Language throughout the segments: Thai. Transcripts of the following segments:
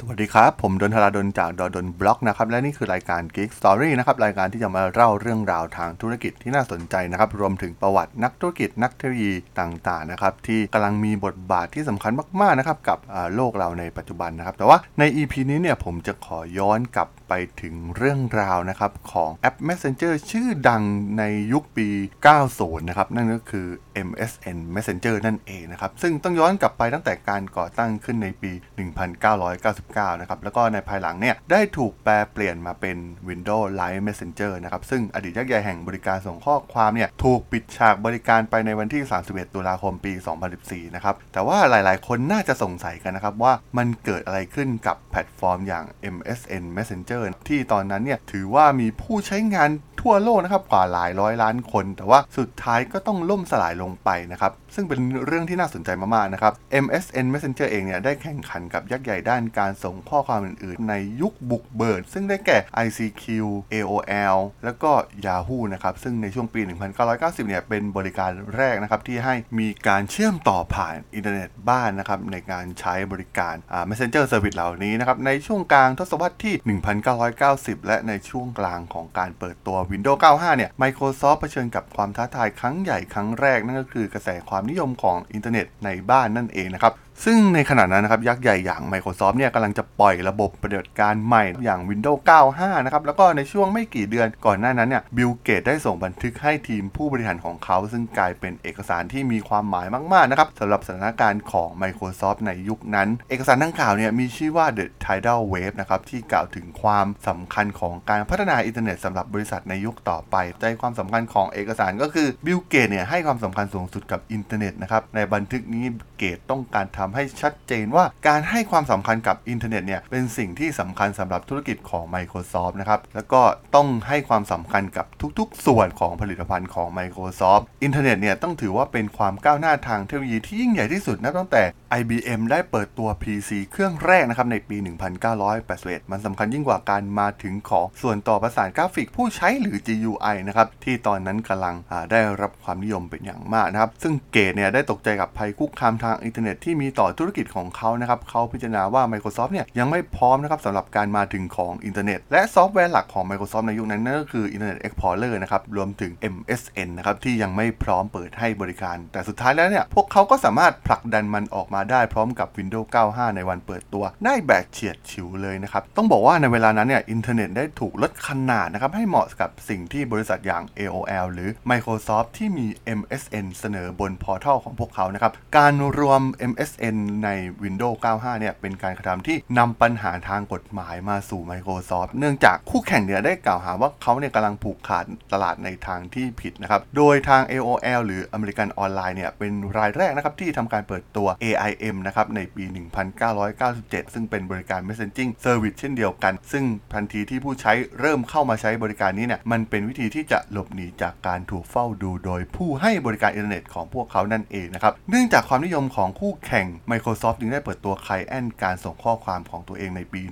สวัสดีครับ ผมดนทราดนจากดนบล็อกนะครับ และนี่คือรายการ Geek Story นะครับ รายการที่จะมาเล่าเรื่องราวทางธุรกิจที่น่าสนใจนะครับ รวมถึงประวัตินักธุรกิจนักเทคโนโลยีต่างๆนะครับ ที่กำลังมีบทบาทที่สำคัญมากๆนะครับ กับโลกเราในปัจจุบันนะครับ แต่ว่าใน EP นี้เนี่ยผมจะขอย้อนกลับไปถึงเรื่องราวนะครับของแอป Messenger ชื่อดังในยุคปี 90 นะครับ นั่นก็คือ MSN Messenger นั่นเองนะครับ ซึ่งต้องย้อนกลับไปตั้งแต่การก่อตั้งขึ้นในปี 1990 19 นะครับ แล้วก็ในภายหลังเนี่ยได้ถูกแปลเปลี่ยนมาเป็น Windows Live Messenger นะครับ ซึ่งอดีตยักษ์ใหญ่แห่งบริการส่งข้อความเนี่ยถูกปิดฉากบริการไปในวันที่ 31 ตุลาคมปี 2014 นะครับ แต่ว่าหลายๆ คนน่าจะสงสัยกันนะครับว่ามันเกิดอะไรขึ้นกับแพลตฟอร์มอย่าง MSN Messenger ที่ตอนนั้นเนี่ยถือว่ามีผู้ใช้งาน ทั่วโลกนะครับกว่าหลายร้อยล้านคน แต่ว่าสุดท้ายก็ต้องล่มสลายลงไปนะครับ ซึ่งเป็นเรื่องที่น่าสนใจมากๆนะครับ MSN Messenger เองเนี่ยได้แข่งขันกับยักษ์ใหญ่ด้านการส่งข้อความอื่นๆ ในยุคบุกเบิกซึ่งได้แก่ ICQ AOL แล้วก็ Yahoo นะครับ ซึ่งในช่วงปี 1990 เนี่ยเป็นบริการแรกนะครับที่ให้มีการเชื่อมต่อผ่านอินเทอร์เน็ตบ้านนะครับในการใช้บริการ Messenger Service เหล่านี้นะครับในช่วงกลางทศวรรษที่ 1990 และในช่วงกลางของการเปิดตัว Windows 95 เนี่ย Microsoft เผชิญกับความท้าทายครั้งใหญ่ครั้งแรกนั่นก็คือกระแสความนิยมของอินเทอร์เน็ตในบ้านนั่นเองนะครับ ซึ่งในขณะนั้นนะครับยักษ์ใหญ่อย่าง Microsoft เนี่ยกำลังจะปล่อยระบบปฏิบัติการใหม่อย่าง Windows 95 นะครับ แล้วก็ในช่วงไม่กี่เดือนก่อนหน้านั้นเนี่ยบิลเกตได้ส่งบันทึกให้ทีมผู้บริหารของเขา ซึ่งกลายเป็นเอกสารที่มีความหมายมาก ๆ นะครับสำหรับสถานการณ์ของ Microsoft ในยุคนั้น เอกสารดังกล่าวเนี่ยมีชื่อว่า The Tidal Wave นะครับที่กล่าวถึงความสำคัญของการพัฒนาอินเทอร์เน็ตสำหรับบริษัทในยุคต่อไป ใจความสำคัญของเอกสารก็คือบิลเกตเนี่ยให้ความสำคัญสูงสุดกับอินเทอร์เน็ตนะครับในบันทึกนี้เกตต้องการทำให้ชัดเจนว่าการให้ความสำคัญกับอินเทอร์เน็ตเนี่ยเป็นสิ่งที่สำคัญสำหรับธุรกิจของ Microsoft นะครับแล้วก็ต้องให้ความสำคัญกับทุกๆ ส่วนของผลิตภัณฑ์ของ Microsoft อินเทอร์เน็ตเนี่ยต้องถือว่าเป็นความก้าวหน้าทางเทคโนโลยีที่ยิ่งใหญ่ที่สุดนับตั้งแต่ IBM ได้เปิดตัว PC เครื่องแรกนะครับในปี 1981 มันสำคัญยิ่งกว่าการมาถึงของส่วนต่อประสานกราฟิกผู้ใช้หรือ GUI นะครับ ที่ตอนนั้นกำลังได้รับความนิยมเป็นอย่างมากนะครับ ซึ่งเกตเนี่ยได้ตกใจกับภัยคุกคามทางอินเทอร์เน็ตที่มีต่อธุรกิจของเขานะครับเขาพิจารณาว่า Microsoft เนี่ยยังไม่พร้อมนะครับสำหรับการมาถึงของอินเทอร์เน็ต และซอฟต์แวร์หลักของ Microsoft ในยุคนั้นนั่นก็คือ Internet Explorer นะครับรวมถึง MSN นะครับที่ยังไม่พร้อมเปิดให้บริการ แต่สุดท้ายแล้วเนี่ยพวกเขาก็สามารถผลักดันมันออกมาได้พร้อมกับ Windows 95 ในวันเปิดตัว ได้แบบเฉียดฉิวเลยนะครับ ต้องบอกว่าในเวลานั้นเนี่ยอินเทอร์เน็ตได้ถูกลดขนาดนะครับ ให้เหมาะกับสิ่งที่บริษัทอย่าง AOL หรือ Microsoft ที่มี MSN เสนอบนพอร์ทัลของพวกเขานะครับ การรวม MSN ใน Windows 95 เนี่ยเป็นการกระทำที่นำปัญหาทางกฎหมายมาสู่ Microsoft เนื่องจากคู่แข่งเนี่ยได้กล่าวหาว่าเขาเนี่ยกำลังผูกขาดตลาดในทางที่ผิดนะครับ โดยทาง AOL หรือ American Online เนี่ยเป็นรายแรกนะครับที่ทำการเปิดตัว AI IM นะครับในปี 1997 ซึ่งเป็นบริการ Messaging Service เช่นเดียวกัน ซึ่งทันทีที่ผู้ใช้เริ่มเข้ามาใช้บริการนี้เนี่ยมันเป็นวิธีที่จะหลบหนีจากการถูกเฝ้าดูโดยผู้ให้บริการอินเทอร์เน็ตของพวกเขานั่นเองนะครับเนื่องจากความนิยมของคู่แข่ง Microsoft จึงได้เปิดตัว Client การส่งข้อความของตัวเองในปี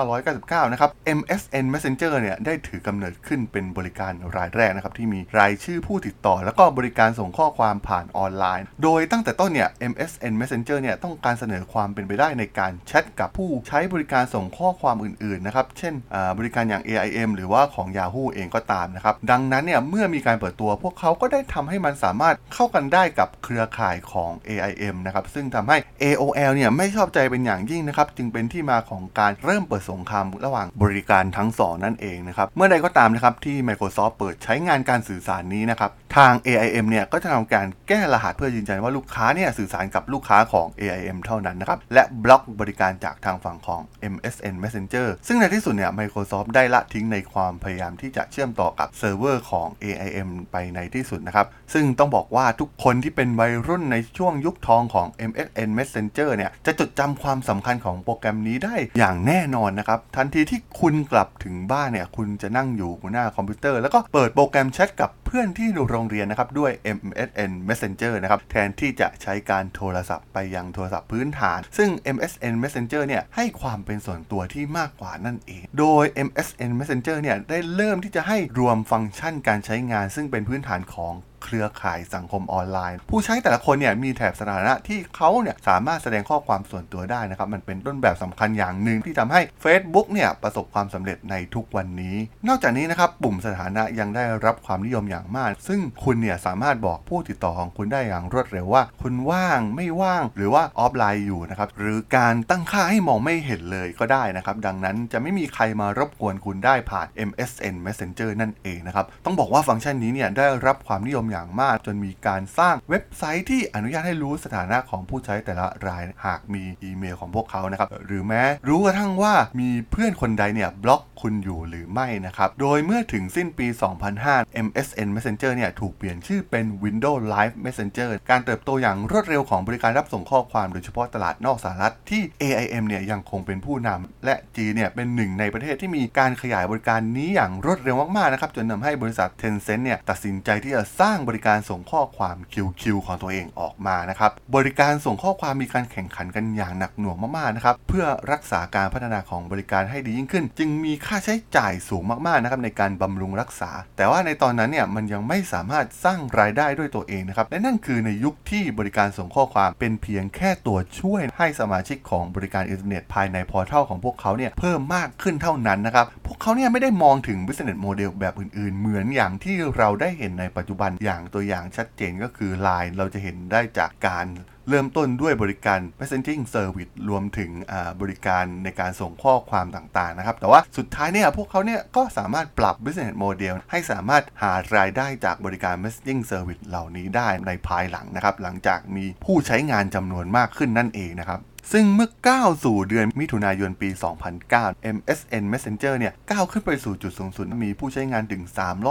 1999 นะครับ MSN Messenger เนี่ยได้ถือกำเนิดขึ้นเป็นบริการรายแรกนะครับที่มีรายชื่อผู้ติดต่อ แล้วก็บริการส่งข้อความผ่านออนไลน์ โดยตั้งแต่ต้นเนี่ย MSN Messenger เนี่ยต้องการเสนอความเป็นไปได้ในการแชทกับผู้ใช้บริการส่งข้อความอื่นๆนะครับ เช่นบริการอย่าง AIM หรือว่าของ Yahoo เองก็ตามนะครับ ดังนั้นเนี่ยเมื่อมีการเปิดตัวพวกเขาก็ได้ทำให้มันสามารถเข้ากันได้กับเครือข่ายของ AIM นะครับ ซึ่งทำให้ AOL เนี่ยไม่ชอบใจเป็นอย่างยิ่งนะครับ จึงเป็นที่มาของการเริ่มเปิดสงครามระหว่างบริการทั้งสองนั่นเองนะครับ เมื่อใดก็ตามนะครับที่ Microsoft เปิดใช้งานการสื่อสารนี้นะครับ ทาง AIM เนี่ยก็จะทำการแก้รหัสเพื่อยืนยันว่าลูกค้าเนี่ยสื่อสารกับลูกค้าของของ AIM เท่านั้นนะครับ และบล็อกบริการจากทางฝั่งของ MSN Messenger ซึ่งในที่สุดเนี่ย Microsoft ได้ละทิ้งในความพยายามที่จะเชื่อมต่อกับเซิร์ฟเวอร์ของ AIM ไปในที่สุดนะครับ ซึ่งต้องบอกว่าทุกคนที่เป็นวัยรุ่นในช่วงยุคทองของ MSN Messenger เนี่ย จะจดจำความสำคัญของโปรแกรมนี้ได้อย่างแน่นอนนะครับ ทันทีที่คุณกลับถึงบ้านเนี่ย คุณจะนั่งอยู่หน้าคอมพิวเตอร์ แล้วก็เปิดโปรแกรมแชทกับ เพื่อนที่โรงเรียนนะครับด้วย MSN Messenger นะครับแทนที่จะใช้การโทรศัพท์ไปยังโทรศัพท์พื้นฐาน ซึ่ง MSN Messenger เนี่ยให้ความเป็นส่วนตัวที่มากกว่านั่นเอง โดย MSN Messenger เนี่ยได้เริ่มที่จะให้รวมฟังก์ชันการใช้งาน ซึ่งเป็นพื้นฐานของ เครือข่ายสังคมออนไลน์ ผู้ใช้แต่ละคนเนี่ยมีแถบสถานะที่เขาเนี่ยสามารถแสดงข้อความส่วนตัวได้นะครับ มันเป็นต้นแบบสำคัญอย่างหนึ่งที่ทำให้ Facebook เนี่ยประสบความสำเร็จในทุกวันนี้ นอกจากนี้นะครับปุ่มสถานะยังได้รับความนิยมอย่างมาก ซึ่งคุณเนี่ยสามารถบอกผู้ติดต่อของคุณได้อย่างรวดเร็วว่า คุณว่างไม่ว่างหรือว่าออฟไลน์อยู่นะครับหรือการตั้งค่าให้มองไม่เห็นเลยก็ได้นะครับ ดังนั้นจะไม่มีใครมารบกวนคุณได้ผ่าน MSN Messenger นั่นเองนะครับต้องบอกว่าฟังก์ชันนี้เนี่ยได้รับความนิยมอย่างมาก จนมีการสร้างเว็บไซต์ที่อนุญาตให้รู้สถานะของผู้ใช้แต่ละรายหากมีอีเมลของพวกเขานะครับหรือแม้รู้กระทั่งว่ามีเพื่อนคนใดเนี่ยบล็อกคุณอยู่หรือไม่นะครับโดยเมื่อถึงสิ้นปี 2005 MSN Messenger เนี่ยถูกเปลี่ยนชื่อเป็น Windows Live Messenger การเติบโตอย่างรวดเร็วของบริการรับส่งข้อความโดยเฉพาะตลาดนอกสหรัฐที่ AIM เนี่ยยังคงเป็นผู้นำและจีเนี่ยเป็นหนึ่งในประเทศที่มีการขยายบริการนี้อย่างรวดเร็วมากๆนะครับจนทาให้บริษัท Tencent เนี่ยตัดสินใจที่จะสร้างบริการส่งข้อความ QQ ของตัวเองออกมานะครับ บริการส่งข้อความมีการแข่งขันกันอย่างหนักหน่วงมากๆนะครับ เพื่อรักษาการพัฒนาของบริการให้ดียิ่งขึ้น จึงมีค่าใช้จ่ายสูงมากๆนะครับในการบำรุงรักษา แต่ว่าในตอนนั้นเนี่ยมันยังไม่สามารถสร้างรายได้ด้วยตัวเองนะครับ และนั่นคือในยุคที่บริการส่งข้อความเป็นเพียงแค่ตัวช่วยให้สมาชิกของบริการอินเทอร์เน็ตภายในพอร์ทัลของพวกเขาเนี่ยเพิ่มมากขึ้นเท่านั้นนะครับ พวกเขาเนี่ยไม่ได้มองถึง business model แบบอื่นๆ เหมือนอย่างที่เราได้เห็นในปัจจุบันอย่างตัวอย่างชัดเจนก็คือ Line เราจะเห็นได้จากการเริ่มต้นด้วยบริการ messaging service รวมถึงบริการในการส่งข้อความต่างๆนะครับ แต่ว่าสุดท้ายเนี่ยพวกเขาเนี่ยก็สามารถปรับ business model ให้สามารถหารายได้จากบริการ messaging service เหล่านี้ได้ในภายหลังนะครับ หลังจากมีผู้ใช้งานจำนวนมากขึ้นนั่นเองนะครับ ซึ่งเมื่อก้าวสู่เดือนมิถุนายนปี 2009 MSN Messenger เนี่ยก้าวขึ้นไปสู่จุดสูงสุด มีผู้ใช้งานถึง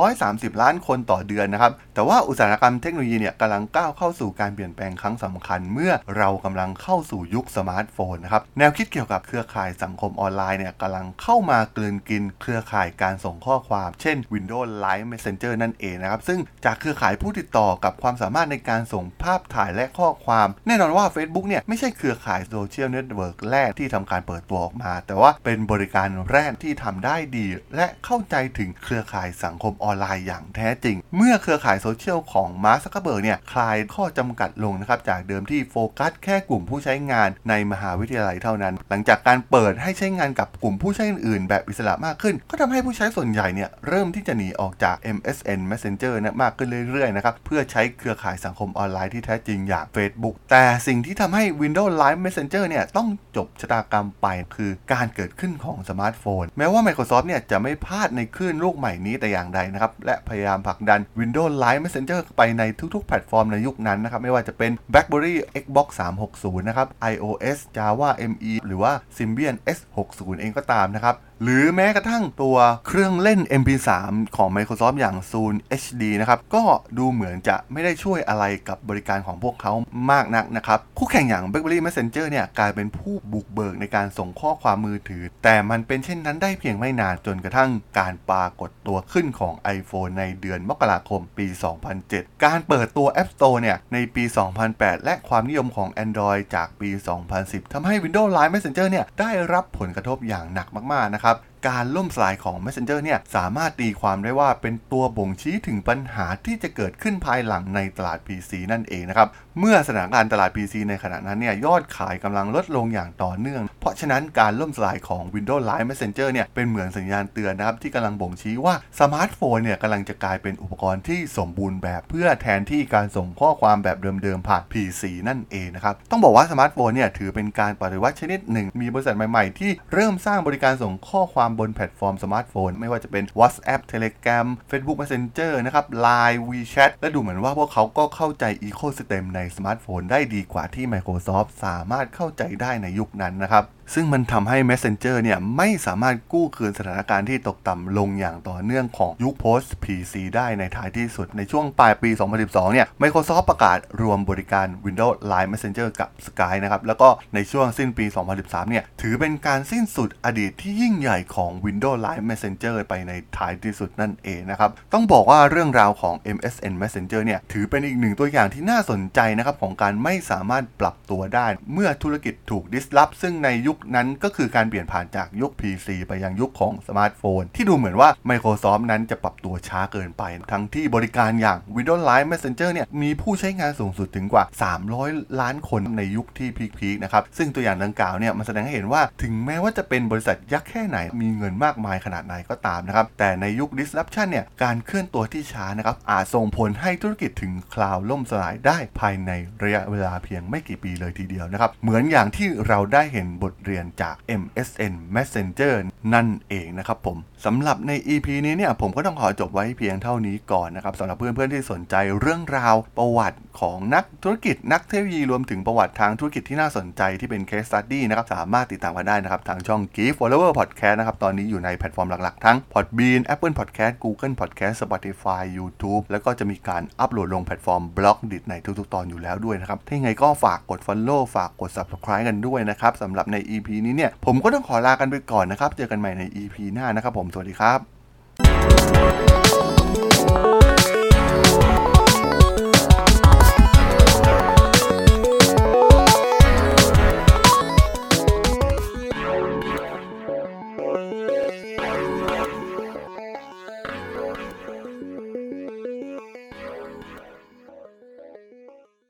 330 ล้านคนต่อเดือนนะครับ แต่ว่าอุตสาหกรรมเทคโนโลยีเนี่ยกำลังก้าวเข้าสู่การเปลี่ยนแปลงครั้งสำคัญ เมื่อเรากำลังเข้าสู่ยุคสมาร์ทโฟนนะครับ แนวคิดเกี่ยวกับเครือข่ายสังคมออนไลน์เนี่ยกำลังเข้ามากลืนกินเครือข่ายการส่งข้อความ เช่น Windows Live Messenger นั่นเองนะครับซึ่งจากเครือข่ายผู้ติดต่อกับความสามารถในการส่งภาพถ่ายและข้อความ แน่นอนว่า Facebook เนี่ยไม่ใช่เครือข่ายโซเชียลเน็ตเวิร์กแรกที่ทำการเปิดตัวออกมา แต่ว่าเป็นบริการแรกที่ทำได้ดี และเข้าใจถึงเครือข่ายสังคมออนไลน์อย่างแท้จริง เมื่อเครือข่ายโซเชียลของมาร์คซักเคอร์เบิร์กเนี่ยคลายข้อจำกัดลงนะครับจากเดิมที่โฟกัสแค่กลุ่มผู้ใช้งานในมหาวิทยาลัยเท่านั้น หลังจากการเปิดให้ใช้งานกับกลุ่มผู้ใช้อื่นๆแบบอิสระมากขึ้น ก็ทำให้ผู้ใช้ส่วนใหญ่เนี่ยเริ่มที่จะหนีออกจาก MSN Messenger นะมากขึ้นเรื่อยๆนะครับเพื่อใช้เครือข่ายสังคมออนไลน์ที่แท้จริงอย่าง Facebook แต่สิ่งที่ทำให้ Windows Live Messenger เนี่ยต้องจบชะตากรรมไปคือการเกิดขึ้นของสมาร์ทโฟน แม้ว่า Microsoft เนี่ยจะไม่พลาดในคลื่นลูกใหม่นี้แต่อย่างใดนะครับ และพยายามผลักดัน Windows Live Messenger ไปในทุกๆ แพลตฟอร์มในยุคนั้นนะครับ ไม่ว่าจะเป็น BlackBerry Xbox 360 นะครับ iOS Java ME หรือว่า Symbian S60 เองก็ตามนะครับ หรือแม้กระทั่งตัวเครื่องเล่น MP3 ของ Microsoft อย่าง Zune HD นะครับ ก็ดูเหมือนจะไม่ได้ช่วยอะไรกับบริการของพวกเขามากนักนะครับ คู่แข่งอย่าง BlackBerry Messenger เนี่ยกลายเป็นผู้บุกเบิกในการส่งข้อความมือถือ แต่มันเป็นเช่นนั้นได้เพียงไม่นานจนกระทั่งการปรากฏตัวขึ้นของ iPhone ในเดือนมกราคมปี 2007 การเปิดตัว App Store เนี่ยในปี 2008 และความนิยมของ Android จากปี 2010ทำให้ Windows Live Messenger เนี่ยได้รับผลกระทบอย่างหนักมากๆนะครับ การล่มสลายของ Messenger เนี่ยสามารถตีความได้ว่าเป็นตัวบ่งชี้ถึงปัญหาที่จะเกิดขึ้นภายหลังในตลาด PC นั่นเองนะครับ เมื่อสถานการณ์ตลาด PC ในขณะนั้นเนี่ยยอดขายกำลังลดลงอย่างต่อเนื่อง เพราะฉะนั้นการล่มสลายของ Windows Live Messenger เนี่ยเป็นเหมือนสัญญาณเตือนนะครับที่กำลังบ่งชี้ว่าสมาร์ทโฟนเนี่ยกำลังจะกลายเป็นอุปกรณ์ที่สมบูรณ์แบบเพื่อแทนที่การส่งข้อความแบบเดิมๆผ่าน PC นั่นเองนะครับต้องบอกว่าสมาร์ทโฟนเนี่ยถือเป็นการปฏิวัติชนิดหนึ่ง มีบริษัทใหม่ๆ ที่เริ่มสร้างบริการส่งข้อความบนแพลตฟอร์มสมาร์ทโฟน ไม่ว่าจะเป็น WhatsApp Telegram Facebook Messenger นะครับ Line WeChat และดูเหมือนว่าพวกเขาก็เข้าใจ Ecosystem ในสมาร์ทโฟนได้ดีกว่าที่ Microsoft สามารถเข้าใจได้ในยุคนั้นนะครับ ซึ่งมันทำให้ Messenger เนี่ยไม่สามารถกู้คืนสถานการณ์ที่ตกต่ำลงอย่างต่อเนื่องของยุค post PC ได้ในท้ายที่สุด ในช่วงปลายปี 2012 เนี่ย Microsoft ประกาศรวมบริการ Windows Line Messenger กับ Skype นะครับ แล้วก็ในช่วงสิ้นปี 2013 เนี่ย ถือเป็นการสิ้นสุดอดีตที่ยิ่งใหญ่ของ Windows Line Messenger ไปในท้ายที่สุดนั่นเองนะครับ ต้องบอกว่าเรื่องราวของ MSN Messenger เนี่ย ถือเป็นอีกหนึ่งตัวอย่างที่น่าสนใจนะครับของการไม่สามารถปรับตัวได้ เมื่อธุรกิจถูก disrupt ซึ่งในยุคนั้นก็คือการเปลี่ยนผ่านจากยุค PC ไปยังยุคของสมาร์ทโฟน ที่ดูเหมือนว่า Microsoft นั้นจะปรับตัวช้าเกินไป ทั้งที่บริการอย่าง Windows Live Messenger เนี่ยมีผู้ใช้งานสูงสุดถึงกว่า 300 ล้านคนในยุคที่พีคๆนะครับซึ่งตัวอย่างดังกล่าวเนี่ยมันแสดงให้เห็นว่าถึงแม้ว่าจะเป็นบริษัทยักษ์แค่ไหนมีเงินมากมายขนาดไหนก็ตามนะครับแต่ในยุค disruption เนี่ยการเคลื่อนตัวที่ช้านะครับอาจส่งผลให้ธุรกิจถึงคลาวล่มสลายได้ภายในระยะเวลาเพียงไม่กี่ปีเลยทีเดียวนะครับเหมือนอย่างที่เราได้เห็นบทเรียนจาก MSN Messenger นั่นเองนะครับผมสำหรับใน EP นี้เนี่ยผมก็ต้องขอจบไว้เพียงเท่านี้ก่อนนะครับสำหรับเพื่อนๆที่สนใจเรื่องราวประวัติของนักธุรกิจนักเทคโนโลยีรวมถึงประวัติทางธุรกิจที่น่าสนใจที่เป็น case study นะครับสามารถติดตามกันได้นะครับทางช่อง Geek Forever Podcast นะครับตอนนี้อยู่ในแพลตฟอร์มหลักๆ ทั้ง Podbean Apple Podcast Google Podcast Spotify YouTube แล้วก็จะมีการอัปโหลดลงแพลตฟอร์ม Blockdit ในทุกๆ ตอนอยู่แล้วด้วยนะครับถ้ายังไงก็ฝากกด Follow ฝากกด Subscribe กันด้วยนะครับสำหรับใน EP นี้เนี่ย ผมก็ต้องขอลากันไปก่อนนะครับ เจอกันใหม่ใน EP หน้านะครับผม สวัสดีครับ